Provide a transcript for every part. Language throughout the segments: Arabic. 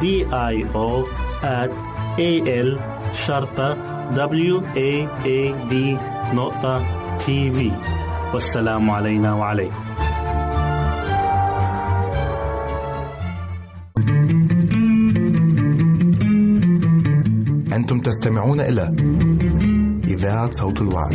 D I O at A L شرطة W A A D نقطة تي في والسلام علينا وعليكم أنتم تستمعون إلى إذاعة صوت الوعد.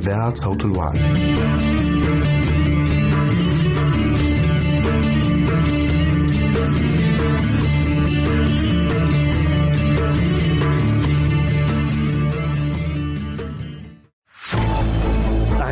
إذاعة صوت الوعي.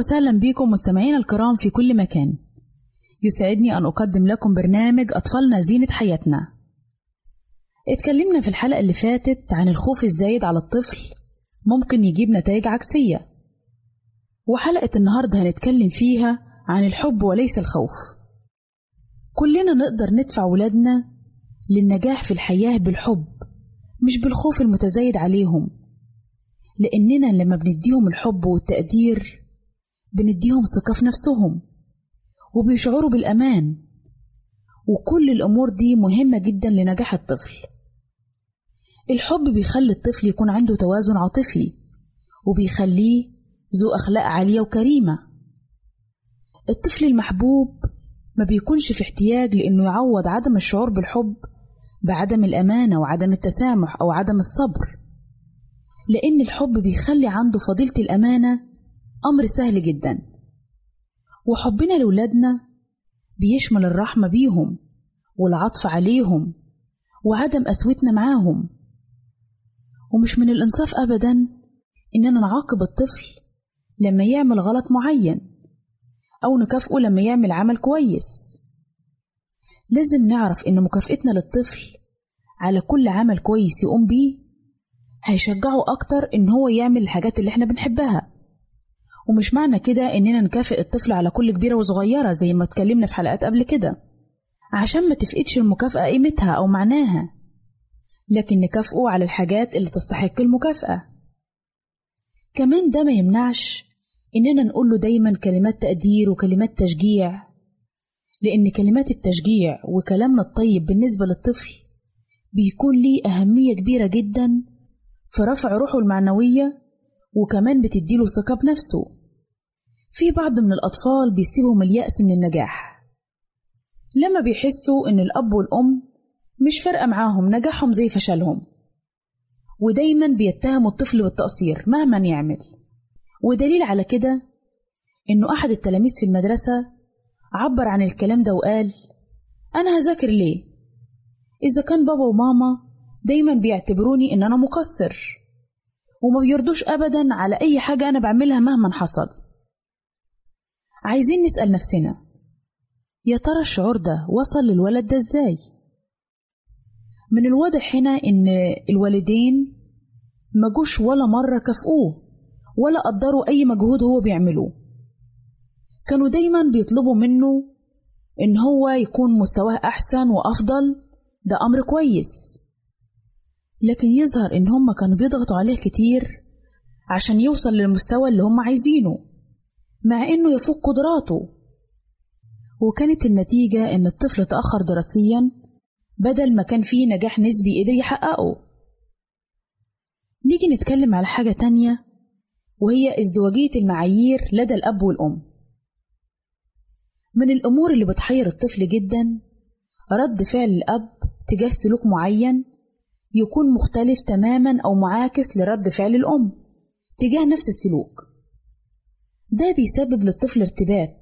وسهلا بكم مستمعينا الكرام في كل مكان. يسعدني أن أقدم لكم برنامج أطفالنا زينة حياتنا. اتكلمنا في الحلقة اللي فاتت عن الخوف الزايد على الطفل ممكن يجيب نتائج عكسية. وحلقة النهاردة هنتكلم فيها عن الحب وليس الخوف. كلنا نقدر ندفع ولادنا للنجاح في الحياة بالحب مش بالخوف المتزايد عليهم. لأننا لما بنديهم الحب والتقدير بنديهم ثقة في نفسهم وبيشعروا بالأمان. وكل الأمور دي مهمة جدا لنجاح الطفل. الحب بيخلي الطفل يكون عنده توازن عاطفي وبيخليه ذو أخلاق عالية وكريمة. الطفل المحبوب ما بيكونش في احتياج لأنه يعوض عدم الشعور بالحب بعدم الأمانة وعدم التسامح أو عدم الصبر لأن الحب بيخلي عنده فضيلة الأمانة أمر سهل جدا. وحبنا لولادنا بيشمل الرحمة بيهم والعطف عليهم وعدم قسوتنا معاهم. ومش من الإنصاف أبدا إننا نعاقب الطفل لما يعمل غلط معين أو نكافئه لما يعمل عمل كويس. لازم نعرف إن مكافئتنا للطفل على كل عمل كويس يقوم بيه هيشجعه أكتر إن هو يعمل الحاجات اللي إحنا بنحبها. ومش معنى كده إننا نكافئ الطفل على كل كبيرة وصغيرة زي ما اتكلمنا في حلقات قبل كده. عشان ما تفقدش المكافأة قيمتها أو معناها. لكن نكافئه على الحاجات اللي تستحق المكافأة. كمان ده ما يمنعش إننا نقول له دايما كلمات تقدير وكلمات تشجيع. لأن كلمات التشجيع وكلامنا الطيب بالنسبة للطفل بيكون ليه أهمية كبيرة جدا في رفع روحه المعنوية وكمان بتديله ثقة بنفسه. في بعض من الأطفال بيسيبهم اليأس من النجاح. لما بيحسوا إن الأب والأم مش فارقة معاهم نجاحهم زي فشلهم. ودايما بيتهموا الطفل بالتقصير مهما يعمل. ودليل على كده إنه أحد التلاميذ في المدرسة عبر عن الكلام ده وقال أنا هذاكر ليه؟ إذا كان بابا وماما دايما بيعتبروني إن أنا مقصر وما بيرضوش أبدا على أي حاجة أنا بعملها مهما حصل. عايزين نسأل نفسنا يا ترى الشعور ده وصل للولد ده إزاي؟ من الواضح هنا إن الوالدين مجوش ولا مرة كافئوه ولا قدروا أي مجهود هو بيعمله. كانوا دايما بيطلبوا منه إن هو يكون مستواه أحسن وأفضل ده أمر كويس. لكن يظهر إن هم كانوا بيضغطوا عليه كتير عشان يوصل للمستوى اللي هم عايزينه. مع إنه يفوق قدراته. وكانت النتيجة إن الطفل تأخر دراسيا بدل ما كان فيه نجاح نسبي قدر يحققه. نيجي نتكلم على حاجة تانية وهي ازدواجية المعايير لدى الأب والأم. من الأمور اللي بتحير الطفل جدا رد فعل الأب تجاه سلوك معين يكون مختلف تماما أو معاكس لرد فعل الأم تجاه نفس السلوك. ده بيسبب للطفل ارتباك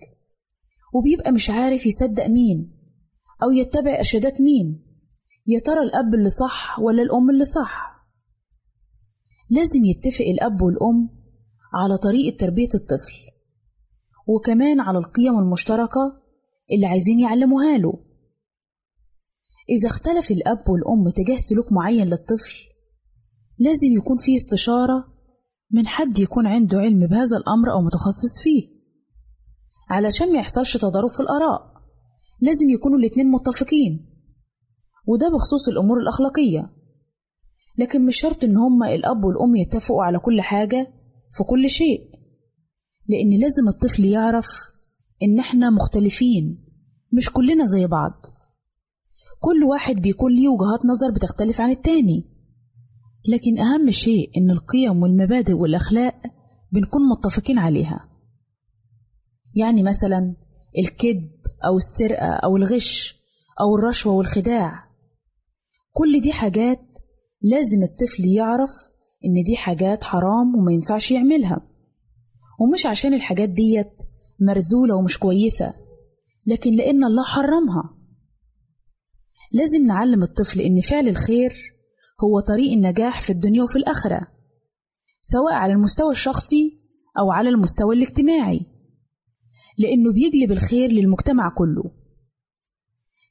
وبيبقى مش عارف يصدق مين أو يتبع إرشادات مين يا ترى الأب اللي صح ولا الأم اللي صح؟ لازم يتفق الأب والأم على طريقة تربية الطفل وكمان على القيم المشتركة اللي عايزين يعلموها له. إذا اختلف الأب والأم تجاه سلوك معين للطفل لازم يكون فيه استشارة من حد يكون عنده علم بهذا الأمر أو متخصص فيه. علشان ما يحصلش تضارب في الآراء لازم يكونوا الاتنين متفقين. وده بخصوص الأمور الأخلاقية. لكن مش شرط إن هما الأب والأم يتفقوا على كل حاجة في كل شيء. لأن لازم الطفل يعرف إن إحنا مختلفين مش كلنا زي بعض. كل واحد بيكون ليه وجهات نظر بتختلف عن التاني. لكن أهم شيء إن القيم والمبادئ والأخلاق بنكون متفقين عليها. يعني مثلا الكذب أو السرقة أو الغش أو الرشوة والخداع. كل دي حاجات لازم الطفل يعرف إن دي حاجات حرام وما ينفعش يعملها. ومش عشان الحاجات ديت مرزولة ومش كويسة لكن لأن الله حرمها. لازم نعلم الطفل إن فعل الخير هو طريق النجاح في الدنيا وفي الآخرة سواء على المستوى الشخصي أو على المستوى الاجتماعي لأنه بيجلب الخير للمجتمع كله.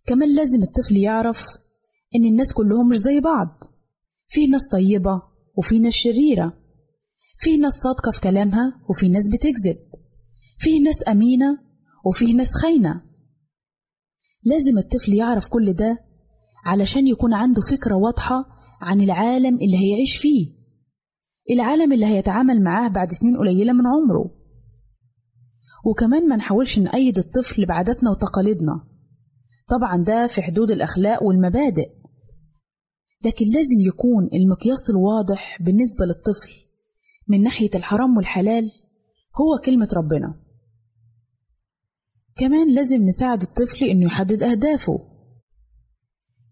كمان لازم الطفل يعرف إن الناس كلهم مش زي بعض. في ناس طيبة وفي ناس شريرة في ناس صادقة في كلامها وفي ناس بتكذب في ناس أمينة وفي ناس خاينة. لازم الطفل يعرف كل ده علشان يكون عنده فكرة واضحة عن العالم اللي هيعيش فيه. العالم اللي هيتعامل معاه بعد سنين قليلة من عمره. وكمان ما نحاولش نأيد الطفل بعاداتنا وتقاليدنا. طبعا ده في حدود الأخلاق والمبادئ. لكن لازم يكون المقياس الواضح بالنسبة للطفل من ناحية الحرام والحلال هو كلمة ربنا. كمان لازم نساعد الطفل إنه يحدد أهدافه.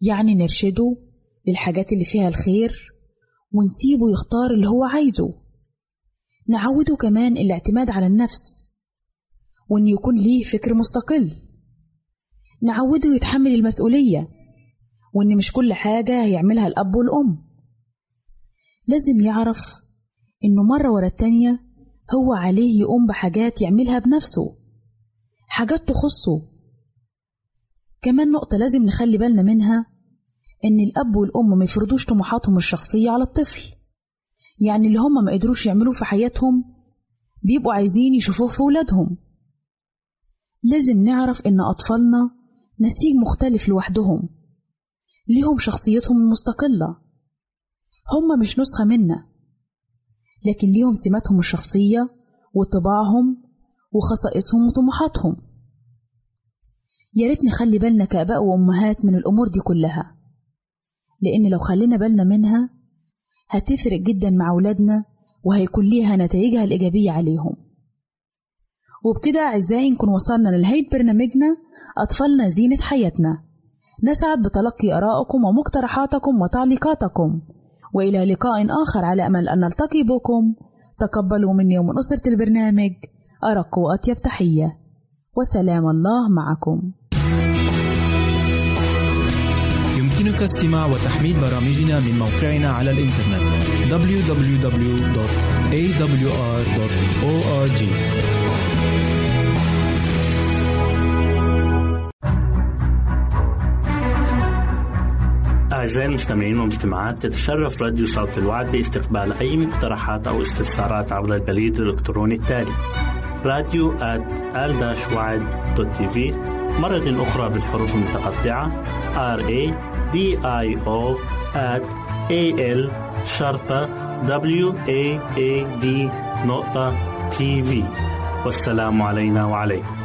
يعني نرشده للحاجات اللي فيها الخير ونسيبه يختار اللي هو عايزه. نعوده كمان الاعتماد على النفس وإن يكون ليه فكر مستقل. نعوده يتحمل المسؤولية وإن مش كل حاجة هيعملها الأب والأم. لازم يعرف إنه مرة ورا التانية هو عليه يقوم بحاجات يعملها بنفسه حاجات تخصه. كمان نقطة لازم نخلي بالنا منها إن الأب والأم ما يفرضوش طموحاتهم الشخصية على الطفل. يعني اللي هم ما قدروش يعملوه في حياتهم بيبقوا عايزين يشوفوه في ولادهم. لازم نعرف إن أطفالنا نسيج مختلف لوحدهم. ليهم شخصيتهم المستقلة. هم مش نسخة منا. لكن ليهم سماتهم الشخصية وطباعهم وخصائصهم وطموحاتهم. يا ريت نخلي بالنا كآباء وأمهات من الأمور دي كلها. لأن لو خلينا بالنا منها هتفرق جدا مع أولادنا وهيكون ليها نتائجها الإيجابية عليهم. وبكده أعزائي نكون وصلنا لنهاية برنامجنا أطفالنا زينة حياتنا. نسعد بتلقي آرائكم ومقترحاتكم وتعليقاتكم. وإلى لقاء آخر على أمل أن نلتقي بكم. تقبلوا مني ومن أسرة البرنامج. أرق وأطيب تحية. وسلام الله معكم. يمكنك استماع وتحميل برامجنا من موقعنا على الإنترنت www.awr.org أعزائي المستمعين والمجتمعات تتشرف راديو صوت الوعد باستقبال أي مقترحات أو استفسارات عبر البريد الإلكتروني التالي راديو في مرة أخرى بالحروف المتقطعة R A D I O at A L شرطة W A A D نقطة تي في والسلام علينا وعليكم.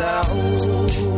out.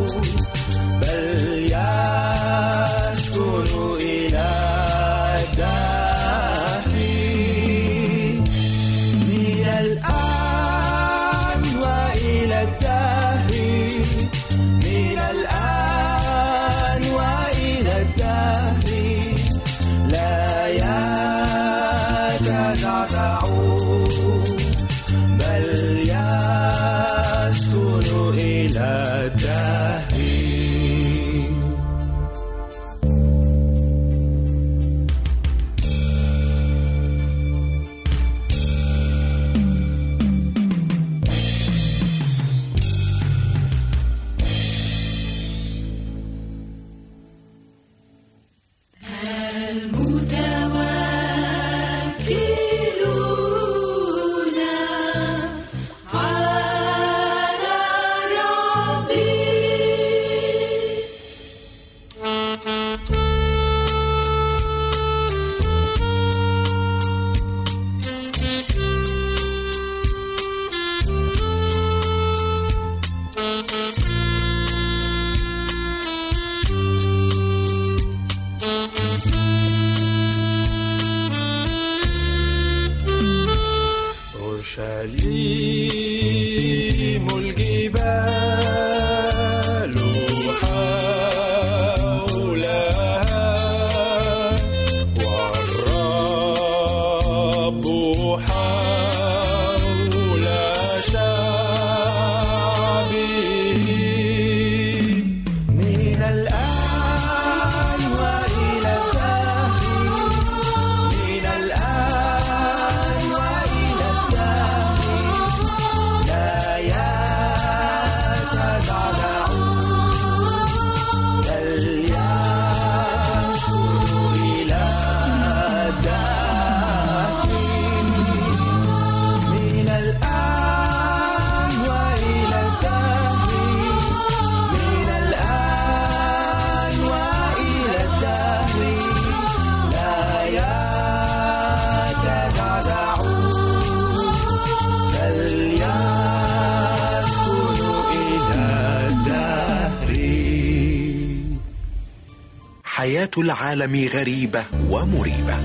العالم غريبة ومريبة.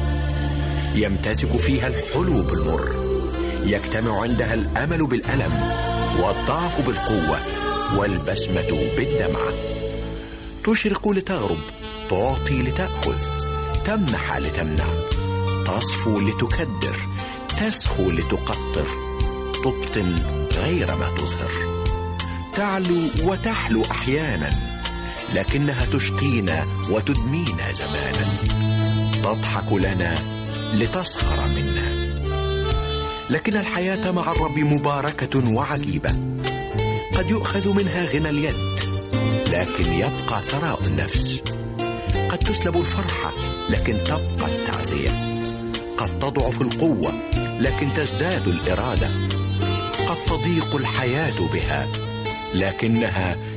يمتزج فيها الحلو بالمر يجتمع عندها الأمل بالألم والضعف بالقوة والبسمة بالدمعة تشرق لتغرب تعطي لتأخذ تمنح لتمنع. تصفو لتكدر تسخو لتقطر. تبطن غير ما تظهر. تعلو وتحلو أحيانا. لكنها تشقينا وتدمينا زمانا. تضحك لنا لتسخر منا. لكن الحياة مع الرب مباركة وعجيبة. قد يؤخذ منها غنى اليد لكن يبقى ثراء النفس. قد تسلب الفرحة لكن تبقى التعزية. قد تضعف القوة لكن تزداد الإرادة. قد تضيق الحياة بها لكنها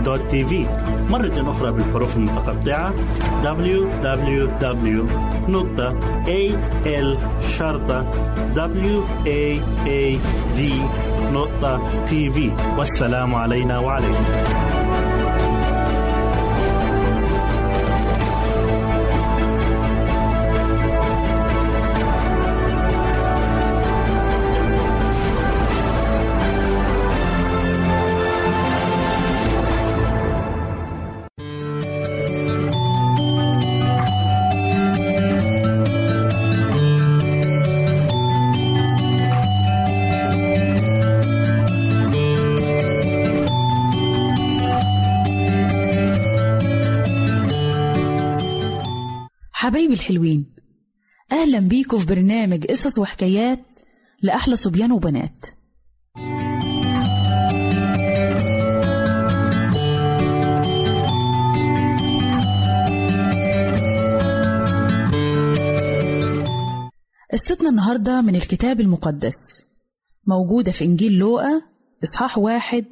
waad.tv مرة أخرى بالحروف المتقطعة. www.al-waad.tv والسلام علينا وعليكم. حبايبي الحلوين أهلا بيكم في برنامج قصص وحكايات لأحلى صبيان وبنات. قصتنا النهاردة من الكتاب المقدس موجودة في إنجيل لوقا إصحاح واحد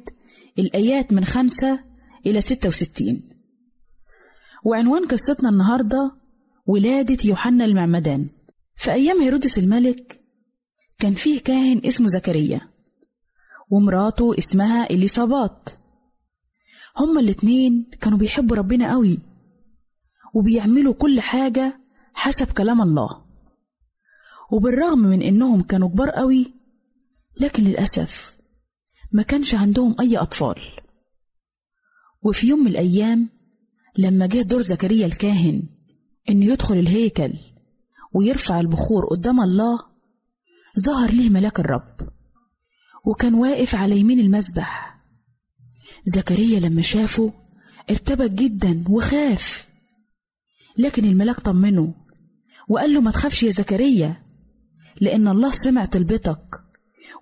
الآيات من خمسة إلى ستة وستين. وعنوان قصتنا النهاردة ولادة يوحنا المعمدان. في أيام هيرودس الملك كان فيه كاهن اسمه زكريا ومراته اسمها إليصابات. هما الاتنين كانوا بيحبوا ربنا قوي وبيعملوا كل حاجة حسب كلام الله. وبالرغم من إنهم كانوا كبار قوي لكن للأسف ما كانش عندهم أي أطفال. وفي يوم من الأيام لما جه دور زكريا الكاهن إنه يدخل الهيكل ويرفع البخور قدام الله ظهر ليه ملاك الرب وكان واقف على يمين المذبح زكريا لما شافه ارتبك جدا وخاف لكن الملاك طمنه وقال له ما تخافش يا زكريا لأن الله سمع طلبتك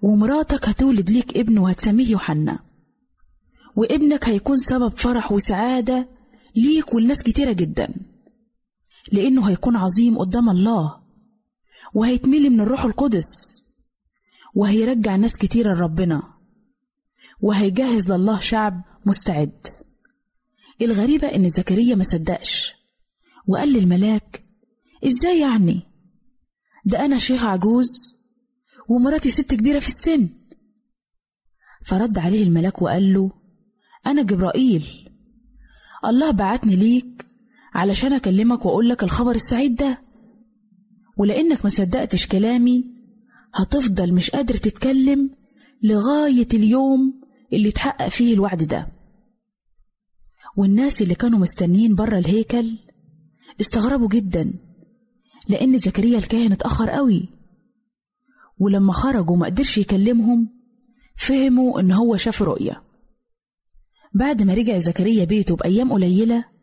ومراتك هتولد ليك ابن وهتسميه يوحنا وابنك هيكون سبب فرح وسعادة ليك ولناس كتيرة جدا. لأنه هيكون عظيم قدام الله وهيتملي من الروح القدس وهيرجع ناس كتيرة لربنا وهيجهز لله شعب مستعد. الغريبة إن زكريا ما صدقش وقال للملاك إزاي يعني؟ ده أنا شيخ عجوز ومراتي ست كبيرة في السن. فرد عليه الملاك وقال له أنا جبرائيل الله بعتني ليك علشان أكلمك وأقولك الخبر السعيد ده. ولأنك ما صدقتش كلامي هتفضل مش قادر تتكلم لغاية اليوم اللي اتحقق فيه الوعد ده. والناس اللي كانوا مستنيين بره الهيكل استغربوا جدا لأن زكريا الكاهن اتأخر قوي. ولما خرجوا ما قدرش يكلمهم فهموا إن هو شاف رؤية. بعد ما رجع زكريا بيته بأيام قليلة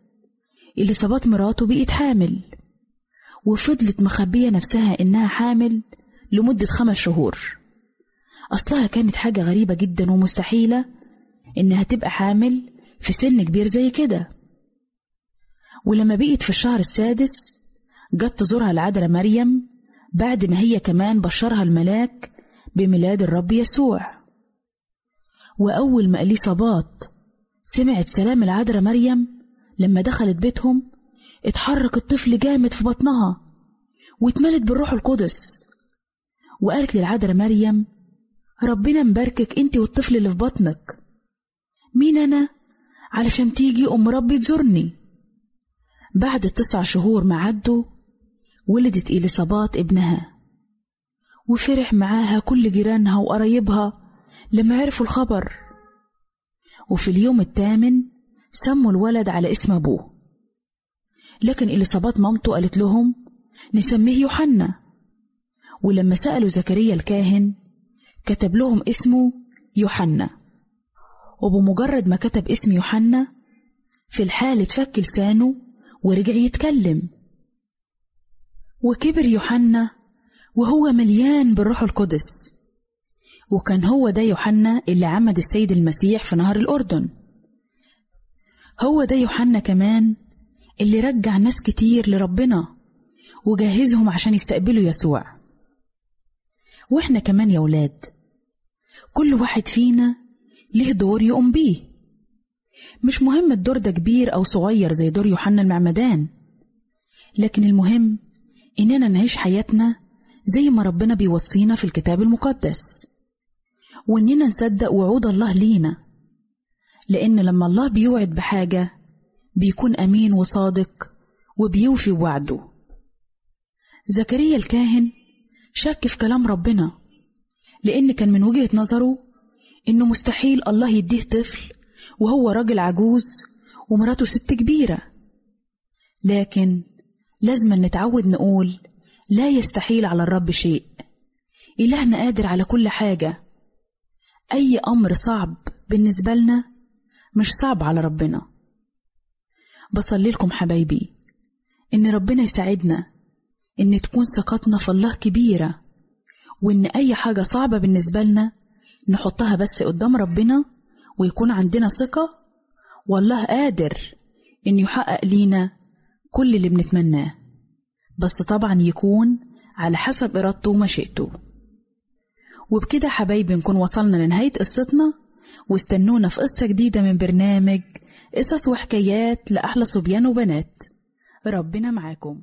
إليصابات مراته بقت حامل. وفضلت مخبية نفسها إنها حامل لمدة خمس شهور. أصلها كانت حاجة غريبة جدا ومستحيلة إنها تبقى حامل في سن كبير زي كده. ولما بقيت في الشهر السادس جت تزورها العذراء مريم بعد ما هي كمان بشرها الملاك بميلاد الرب يسوع. وأول ما إليصابات سمعت سلام العذراء مريم لما دخلت بيتهم اتحرك الطفل جامد في بطنها واتملت بالروح القدس. وقالت للعذراء مريم ربنا مباركك انت والطفل اللي في بطنك. مين أنا علشان تيجي أم ربي تزورني؟ بعد التسع شهور ما عدوا ولدت إليصابات ابنها. وفرح معاها كل جيرانها وقرايبها لما عرفوا الخبر. وفي اليوم الثامن سموا الولد على اسم أبوه. لكن إليصابات مامته قالت لهم نسميه يوحنا. ولما سألوا زكريا الكاهن كتب لهم اسمه يوحنا. وبمجرد ما كتب اسم يوحنا في الحال اتفك لسانه ورجع يتكلم. وكبر يوحنا وهو مليان بالروح القدس. وكان هو ده يوحنا اللي عمد السيد المسيح في نهر الأردن. هو ده يوحنا كمان اللي رجع ناس كتير لربنا وجهزهم عشان يستقبلوا يسوع. وإحنا كمان يا ولاد كل واحد فينا ليه دور يقوم بيه. مش مهم الدور ده كبير أو صغير زي دور يوحنا المعمدان لكن المهم إننا نعيش حياتنا زي ما ربنا بيوصينا في الكتاب المقدس وإننا نصدق وعود الله لينا. لأن لما الله بيوعد بحاجة بيكون أمين وصادق وبيوفي بوعده زكريا الكاهن شك في كلام ربنا لأن كان من وجهة نظره إنه مستحيل الله يديه طفل وهو راجل عجوز ومراته ست كبيرة. لكن لازم نتعود نقول لا يستحيل على الرب شيء. إلهنا قادر على كل حاجة. أي أمر صعب بالنسبة لنا مش صعب على ربنا. بصلي لكم حبايبي إن ربنا يساعدنا إن تكون ثقتنا في الله كبيرة وإن أي حاجة صعبة بالنسبة لنا نحطها بس قدام ربنا ويكون عندنا ثقة والله قادر إن يحقق لينا كل اللي بنتمناه. بس طبعا يكون على حسب إرادته ومشيئته. وبكده حبايبي نكون وصلنا لنهاية قصتنا. واستنونا في قصة جديدة من برنامج قصص وحكايات لأحلى صبيان وبنات. ربنا معاكم.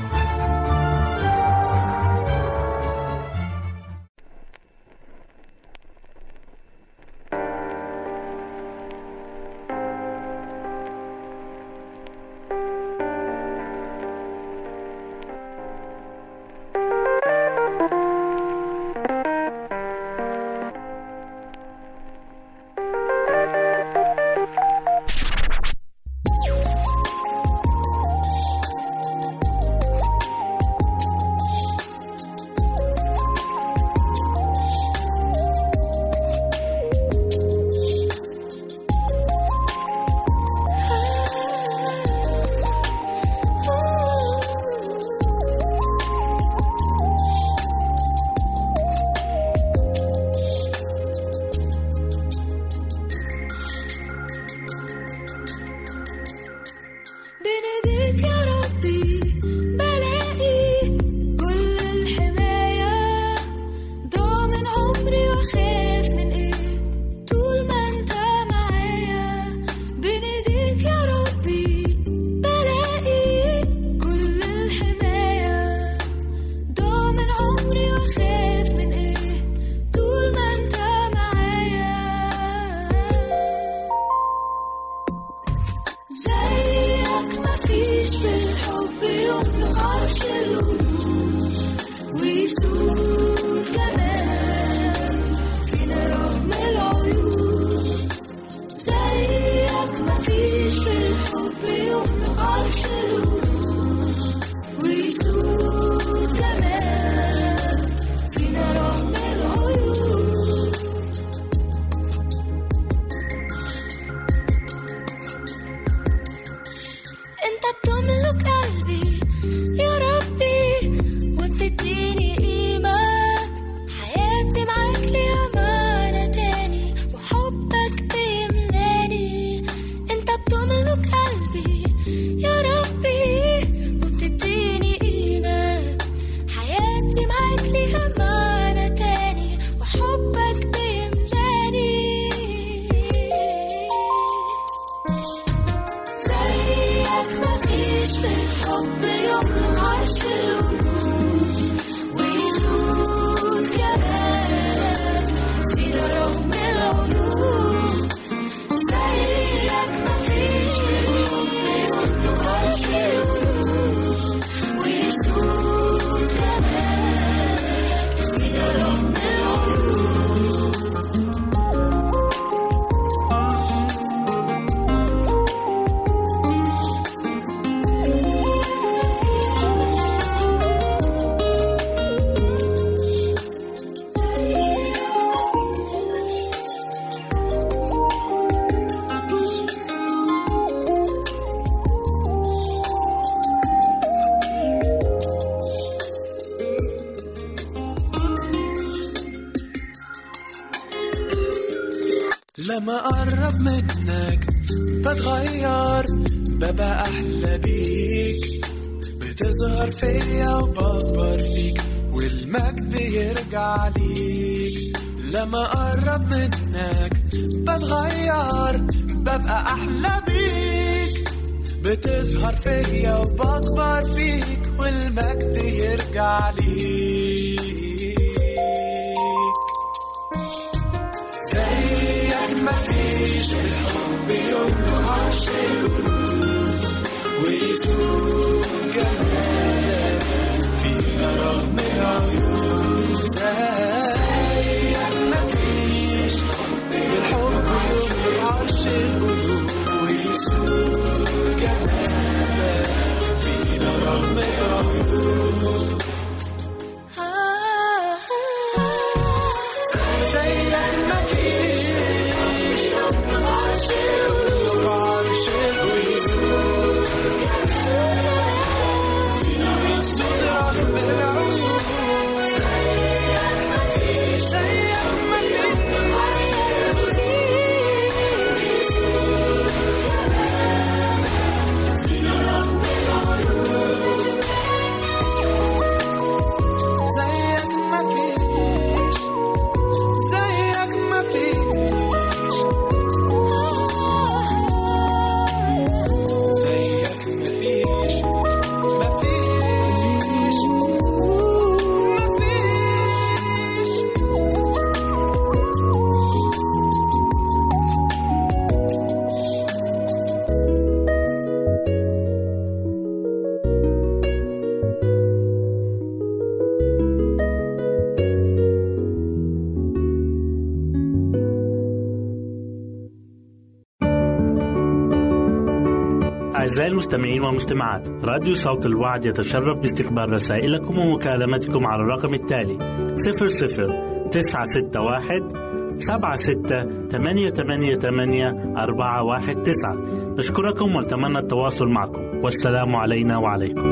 مستمعين ومستمعات راديو صوت الوعد يتشرف باستقبال رسائلكم ومكالمتكم على الرقم التالي 00 961 سبعة ستة ثمانية ثمانية ثمانية أربعة واحد تسعة. نشكركم ونتمنى التواصل معكم. والسلام علينا وعليكم.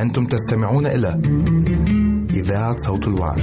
أنتم تستمعون إلى إذاعة صوت الوعي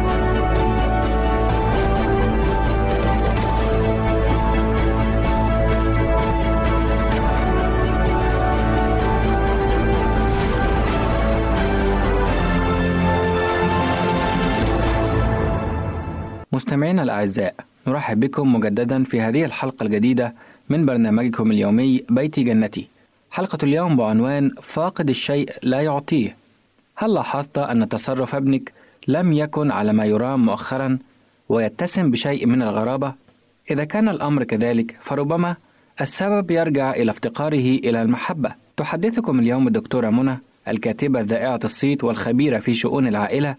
مستمعينا الأعزاء نرحب بكم مجددا في هذه الحلقة الجديدة من برنامجكم اليومي بيتي جنتي. حلقة اليوم بعنوان فاقد الشيء لا يعطيه. هل لاحظت أن تصرف ابنك لم يكن على ما يرام مؤخرا ويتسم بشيء من الغرابة؟ إذا كان الأمر كذلك فربما السبب يرجع إلى افتقاره إلى المحبة. تحدثكم اليوم الدكتورة منى الكاتبة ذائعة الصيت والخبيرة في شؤون العائلة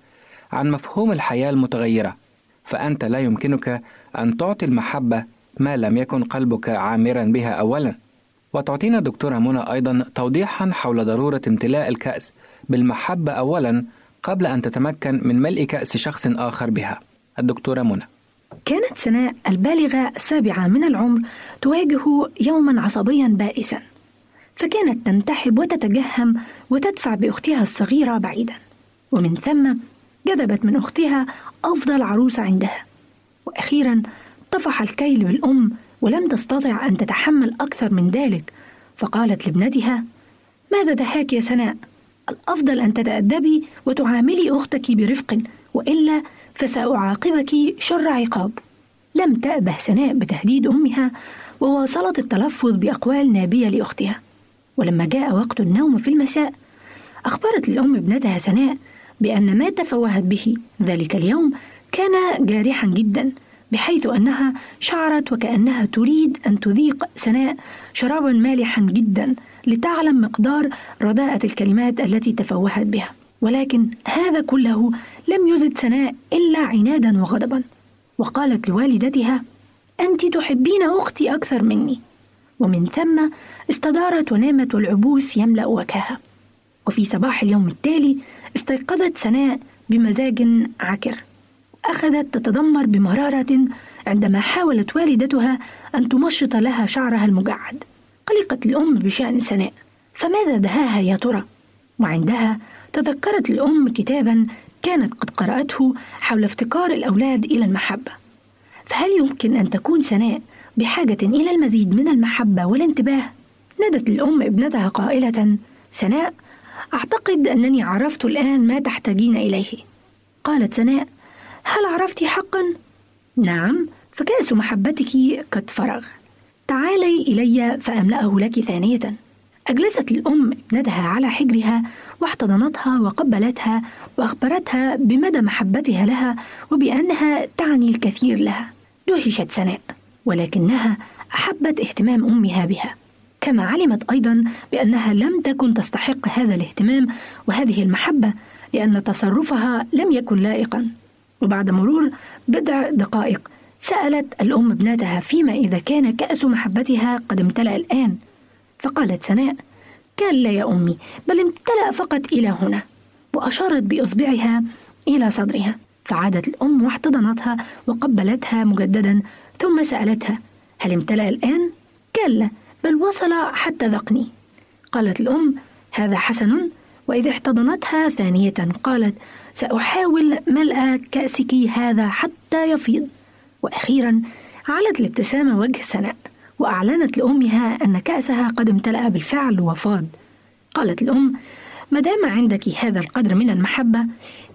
عن مفهوم الحياة المتغيرة. فأنت لا يمكنك أن تعطي المحبة ما لم يكن قلبك عامرا بها أولا. وتعطينا دكتورة منى أيضا توضيحا حول ضرورة امتلاء الكأس بالمحبة أولا قبل أن تتمكن من ملء كأس شخص آخر بها. الدكتورة منى. كانت سناء البالغة السابعة من العمر تواجه يوما عصبيا بائسا. فكانت تنتحب وتتجهم وتدفع بأختها الصغيرة بعيدا. ومن ثم جذبت من أختها أفضل عروسة عندها. وأخيرا طفح الكيل بالأم ولم تستطع أن تتحمل أكثر من ذلك. فقالت لابنتها ماذا دهاك يا سناء؟ الأفضل أن تتأدبي وتعاملي أختك برفق وإلا فسأعاقبك شر عقاب. لم تأبه سناء بتهديد أمها وواصلت التلفظ بأقوال نابية لأختها. ولما جاء وقت النوم في المساء أخبرت الأم ابنتها سناء بأن ما تفوهت به. ذلك اليوم كان جارحا جدا بحيث أنها شعرت وكأنها تريد أن تذيق سناء شرابا مالحا جدا لتعلم مقدار رداءة الكلمات التي تفوهت بها. ولكن هذا كله لم يزد سناء إلا عنادا وغضبا. وقالت لوالدتها أنت تحبين أختي أكثر مني. ومن ثم استدارت ونامت والعبوس يملأ وجهها وفي صباح اليوم التالي استيقظت سناء بمزاج عكر أخذت تتذمر بمرارة عندما حاولت والدتها أن تمشط لها شعرها المجعد قلقت الأم بشأن سناء فماذا دهاها يا ترى؟ وعندها تذكرت الأم كتابا كانت قد قرأته حول افتقار الأولاد إلى المحبة فهل يمكن أن تكون سناء بحاجة إلى المزيد من المحبة والانتباه؟ نادت الأم ابنتها قائلة سناء أعتقد أنني عرفت الآن ما تحتاجين إليه. قالت سناء هل عرفت حقا؟ نعم فكأس محبتك قد فرغ. تعالي إلي فأملأه لك ثانية. أجلست الأم ابنتها على حجرها واحتضنتها وقبلتها وأخبرتها بمدى محبتها لها وبأنها تعني الكثير لها. دهشت سناء ولكنها أحبت اهتمام أمها بها. كما علمت أيضا بأنها لم تكن تستحق هذا الاهتمام وهذه المحبة لأن تصرفها لم يكن لائقا. وبعد مرور بضع دقائق سألت الأم ابنتها فيما إذا كان كأس محبتها قد امتلأ الآن. فقالت سناء كلا يا أمي بل امتلأ فقط إلى هنا. وأشارت بإصبعها إلى صدرها. فعادت الأم واحتضنتها وقبلتها مجددا ثم سألتها هل امتلأ الآن؟ كلا. بل وصل حتى ذقني. قالت الأم هذا حسن وإذا احتضنتها ثانية قالت سأحاول ملء كأسك هذا حتى يفيض. وأخيرا علت الابتسامة وجه سناء وأعلنت لأمها أن كأسها قد امتلأ بالفعل وفاض. قالت الأم ما دام عندك هذا القدر من المحبة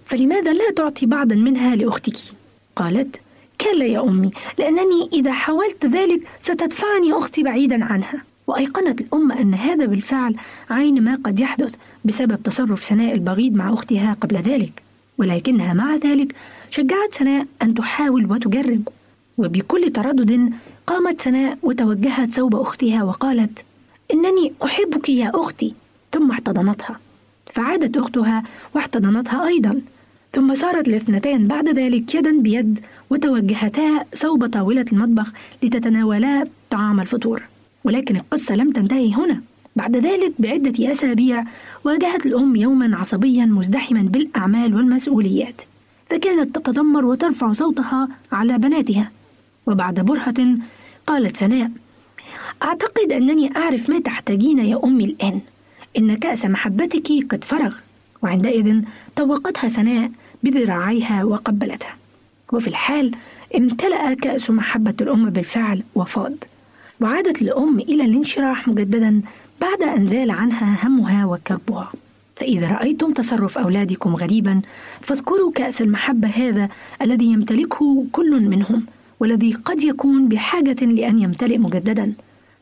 فلماذا لا تعطي بعضا منها لأختك؟ قالت كلا يا أمي لأنني إذا حاولت ذلك ستدفعني أختي بعيدا عنها. وأيقنت الأم أن هذا بالفعل عين ما قد يحدث بسبب تصرف سناء البغيض مع أختها قبل ذلك. ولكنها مع ذلك شجعت سناء أن تحاول وتجرب. وبكل تردد قامت سناء وتوجهت ثوب أختها وقالت إنني أحبك يا أختي. ثم احتضنتها فعادت أختها واحتضنتها أيضا. ثم سارت الاثنتان بعد ذلك يدا بيد وتوجهتا صوب طاولة المطبخ لتتناولا طعام الفطور. ولكن القصة لم تنتهي هنا. بعد ذلك بعدة أسابيع واجهت الأم يوما عصبيا مزدحما بالأعمال والمسؤوليات. فكانت تتذمر وترفع صوتها على بناتها. وبعد برهة قالت سناء أعتقد أنني أعرف ما تحتاجين يا أمي الآن. إن كأس محبتك قد فرغ. وعندئذ طوقتها سناء بذراعيها وقبلتها. وفي الحال امتلأ كأس محبة الأم بالفعل وفاض. وعادت الأم إلى الانشراح مجددا بعد أن زال عنها همها وكربها فإذا رأيتم تصرف أولادكم غريبا فاذكروا كأس المحبة هذا الذي يمتلكه كل منهم والذي قد يكون بحاجة لأن يمتلئ مجددا.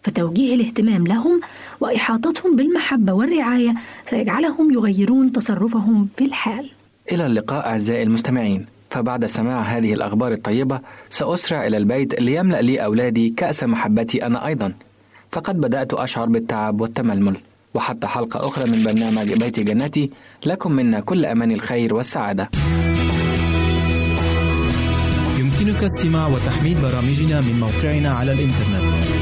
فتوجيه الاهتمام لهم وإحاطتهم بالمحبة والرعاية سيجعلهم يغيرون تصرفهم في الحال. إلى اللقاء أعزائي المستمعين. فبعد سماع هذه الأخبار الطيبة سأسرع إلى البيت ليملأ لي أولادي كأس محبتي أنا أيضا. فقد بدأت أشعر بالتعب والتململ. وحتى حلقة أخرى من برنامج بيت جنتي لكم منا كل أمان الخير والسعادة. يمكنك استماع وتحميل برامجنا من موقعنا على الإنترنت.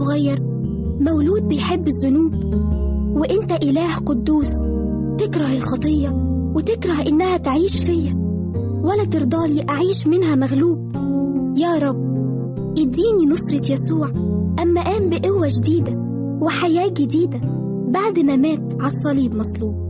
صغير مولود بيحب الذنوب. وإنت إله قدوس تكره الخطية وتكره إنها تعيش فيا. ولا ترضالي أعيش منها مغلوب. يا رب اديني نصرة يسوع أما قام بقوة جديدة وحياة جديدة بعد ما مات على الصليب مصلوب.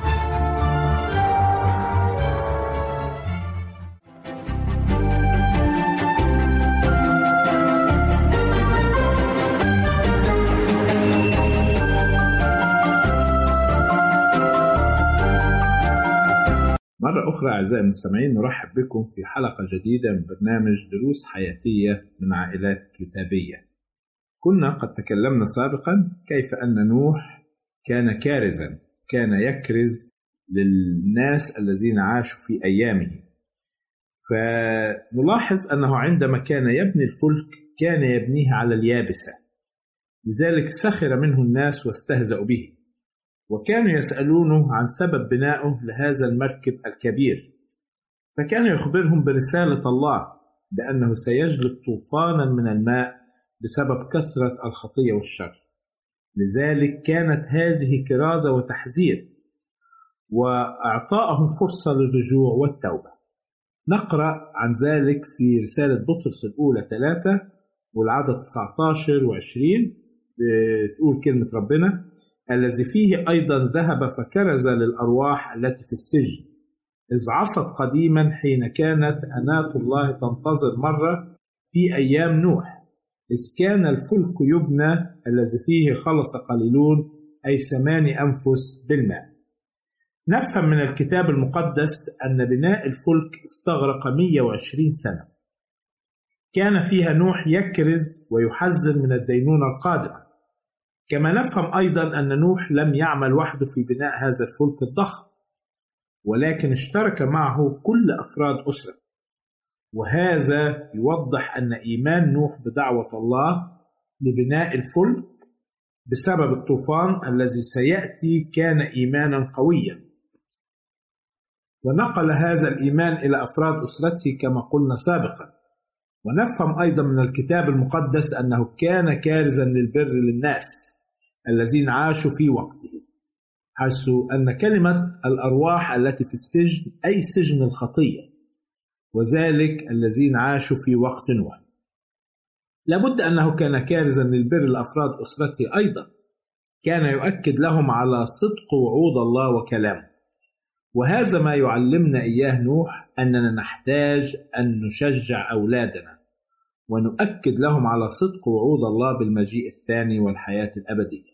أخرى أعزائي المستمعين نرحب بكم في حلقة جديدة من برنامج دروس حياتية من عائلات كتابية. كنا قد تكلمنا سابقا كيف أن نوح كان كارزا، كان يكرز للناس الذين عاشوا في أيامه. فنلاحظ أنه عندما كان يبني الفلك كان يبنيه على اليابسة. لذلك سخر منه الناس واستهزأوا به. وكانوا يسألونه عن سبب بنائه لهذا المركب الكبير. فكان يخبرهم برسالة الله بأنه سيجلب طوفانا من الماء بسبب كثرة الخطية والشر. لذلك كانت هذه كرازة وتحذير وإعطائهم فرصة للرجوع والتوبة. نقرأ عن ذلك في رسالة بطرس الأولى ثلاثة والعدد 19 و20 بتقول كلمة ربنا. الذي فيه أيضا ذهب فكرز للأرواح التي في السجن. إذ عصت قديما حين كانت أناة الله تنتظر مرة في أيام نوح. إذ كان الفلك يبنى الذي فيه خلص قليلون أي ثماني أنفس بالماء. نفهم من الكتاب المقدس أن بناء الفلك استغرق 120 سنة. كان فيها نوح يكرز ويحذر من الدينونة القادمة. كما نفهم أيضا أن نوح لم يعمل وحده في بناء هذا الفلك الضخم ولكن اشترك معه كل أفراد أسرة. وهذا يوضح أن إيمان نوح بدعوة الله لبناء الفلك بسبب الطوفان الذي سيأتي كان إيمانا قويا. ونقل هذا الإيمان إلى أفراد أسرته كما قلنا سابقا. ونفهم أيضا من الكتاب المقدس أنه كان كارزا للبر للناس. الذين عاشوا في وقته حيث أن كلمة الأرواح التي في السجن أي سجن الخطية وذلك الذين عاشوا في وقت نوح لابد أنه كان كارزا للبر لأفراد أسرته أيضا كان يؤكد لهم على صدق وعود الله وكلامه. وهذا ما يعلمنا إياه نوح أننا نحتاج أن نشجع أولادنا ونؤكد لهم على صدق وعود الله بالمجيء الثاني والحياة الأبدية.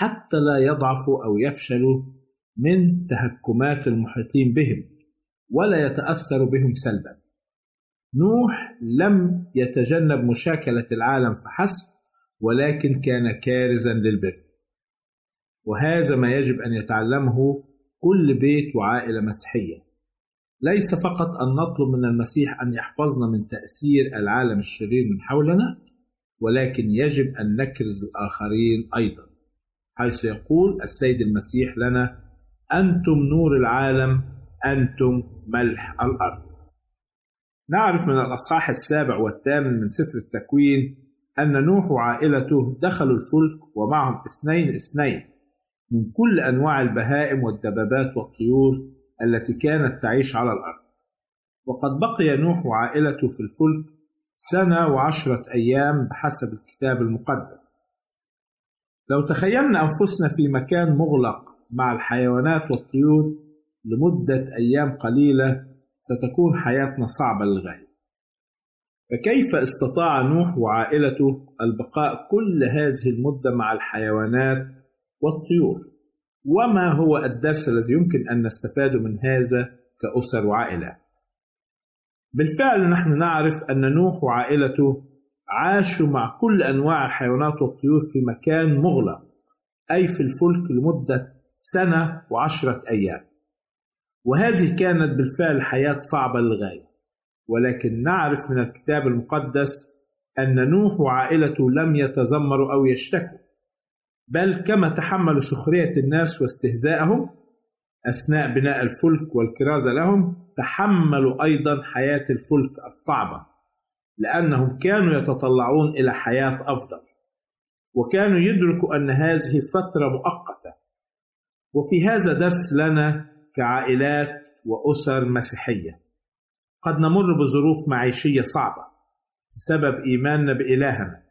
حتى لا يضعفوا أو يفشلوا من تهكمات المحيطين بهم ولا يتأثروا بهم سلبا. نوح لم يتجنب مشاكلة العالم فحسب ولكن كان كارزا للبر. وهذا ما يجب أن يتعلمه كل بيت وعائلة مسيحية. ليس فقط أن نطلب من المسيح أن يحفظنا من تأثير العالم الشرير من حولنا ولكن يجب أن نكرز الآخرين أيضا. حيث يقول السيد المسيح لنا أنتم نور العالم أنتم ملح الأرض. نعرف من الأصحاح السابع والثامن من سفر التكوين أن نوح وعائلته دخلوا الفلك ومعهم اثنين اثنين من كل أنواع البهائم والدبابات والطيور التي كانت تعيش على الأرض. وقد بقي نوح وعائلته في الفلك سنة وعشرة أيام بحسب الكتاب المقدس. لو تخيلنا أنفسنا في مكان مغلق مع الحيوانات والطيور لمدة أيام قليلة ستكون حياتنا صعبة للغاية. فكيف استطاع نوح وعائلته البقاء كل هذه المدة مع الحيوانات والطيور؟ وما هو الدرس الذي يمكن أن نستفاده من هذا كأسر وعائلات بالفعل نحن نعرف أن نوح وعائلته عاشوا مع كل أنواع الحيوانات والطيور في مكان مغلق أي في الفلك لمدة سنة وعشرة أيام. وهذه كانت بالفعل حياة صعبة للغاية. ولكن نعرف من الكتاب المقدس أن نوح وعائلته لم يتذمروا أو يشتكوا بل كما تحملوا سخرية الناس واستهزاءهم أثناء بناء الفلك والكرازة لهم تحملوا أيضا حياة الفلك الصعبة. لأنهم كانوا يتطلعون إلى حياة أفضل. وكانوا يدركوا أن هذه فترة مؤقتة. وفي هذا درس لنا كعائلات وأسر مسيحية. قد نمر بظروف معيشية صعبة بسبب إيماننا بإلهنا.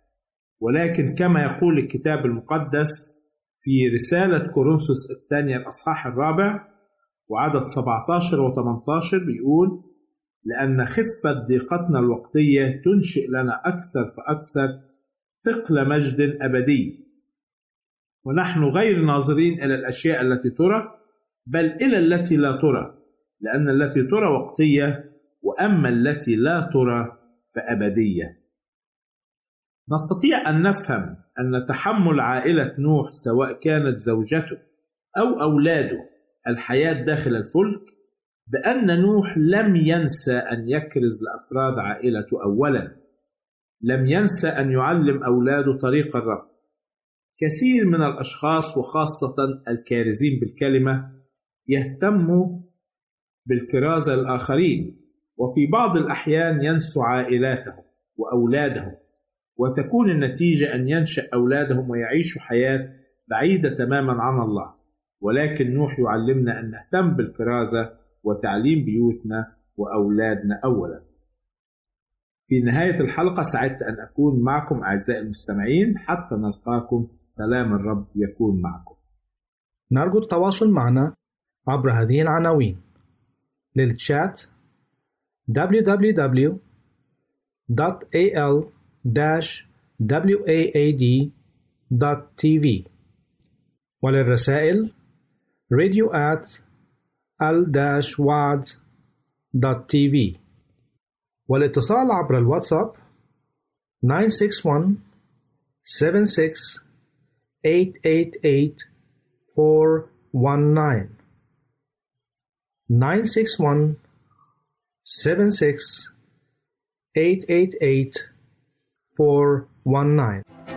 ولكن كما يقول الكتاب المقدس في رسالة كورنثوس الثانية الأصحاح الرابع وعدد 17 و 18 بيقول لأن خفة ضيقتنا الوقتية تنشئ لنا أكثر فأكثر ثقل مجد أبدي. ونحن غير ناظرين إلى الأشياء التي ترى بل إلى التي لا ترى. لأن التي ترى وقتية وأما التي لا ترى فأبدية. نستطيع أن نفهم أن تحمل عائلة نوح سواء كانت زوجته أو أولاده الحياة داخل الفلك بأن نوح لم ينسى أن يكرز لأفراد عائلته أولا. لم ينسى أن يعلم أولاده طريق الرب. كثير من الأشخاص وخاصة الكارزين بالكلمة يهتموا بالكرازة الآخرين وفي بعض الأحيان ينسوا عائلاتهم وأولادهم وتكون النتيجة أن ينشأ أولادهم ويعيشوا حياة بعيدة تماما عن الله. ولكن نوح يعلمنا أن نهتم بالكرازة وتعليم بيوتنا وأولادنا أولا. في نهاية الحلقة سعدت أن أكون معكم أعزائي المستمعين. حتى نلقاكم. سلام الرب يكون معكم. نرجو التواصل معنا عبر هذه العناوين. للتشات www.al-waad.tv وللرسائل radio at al-waad.tv والاتصال عبر الواتساب 961 76 888 419 961 76 888 419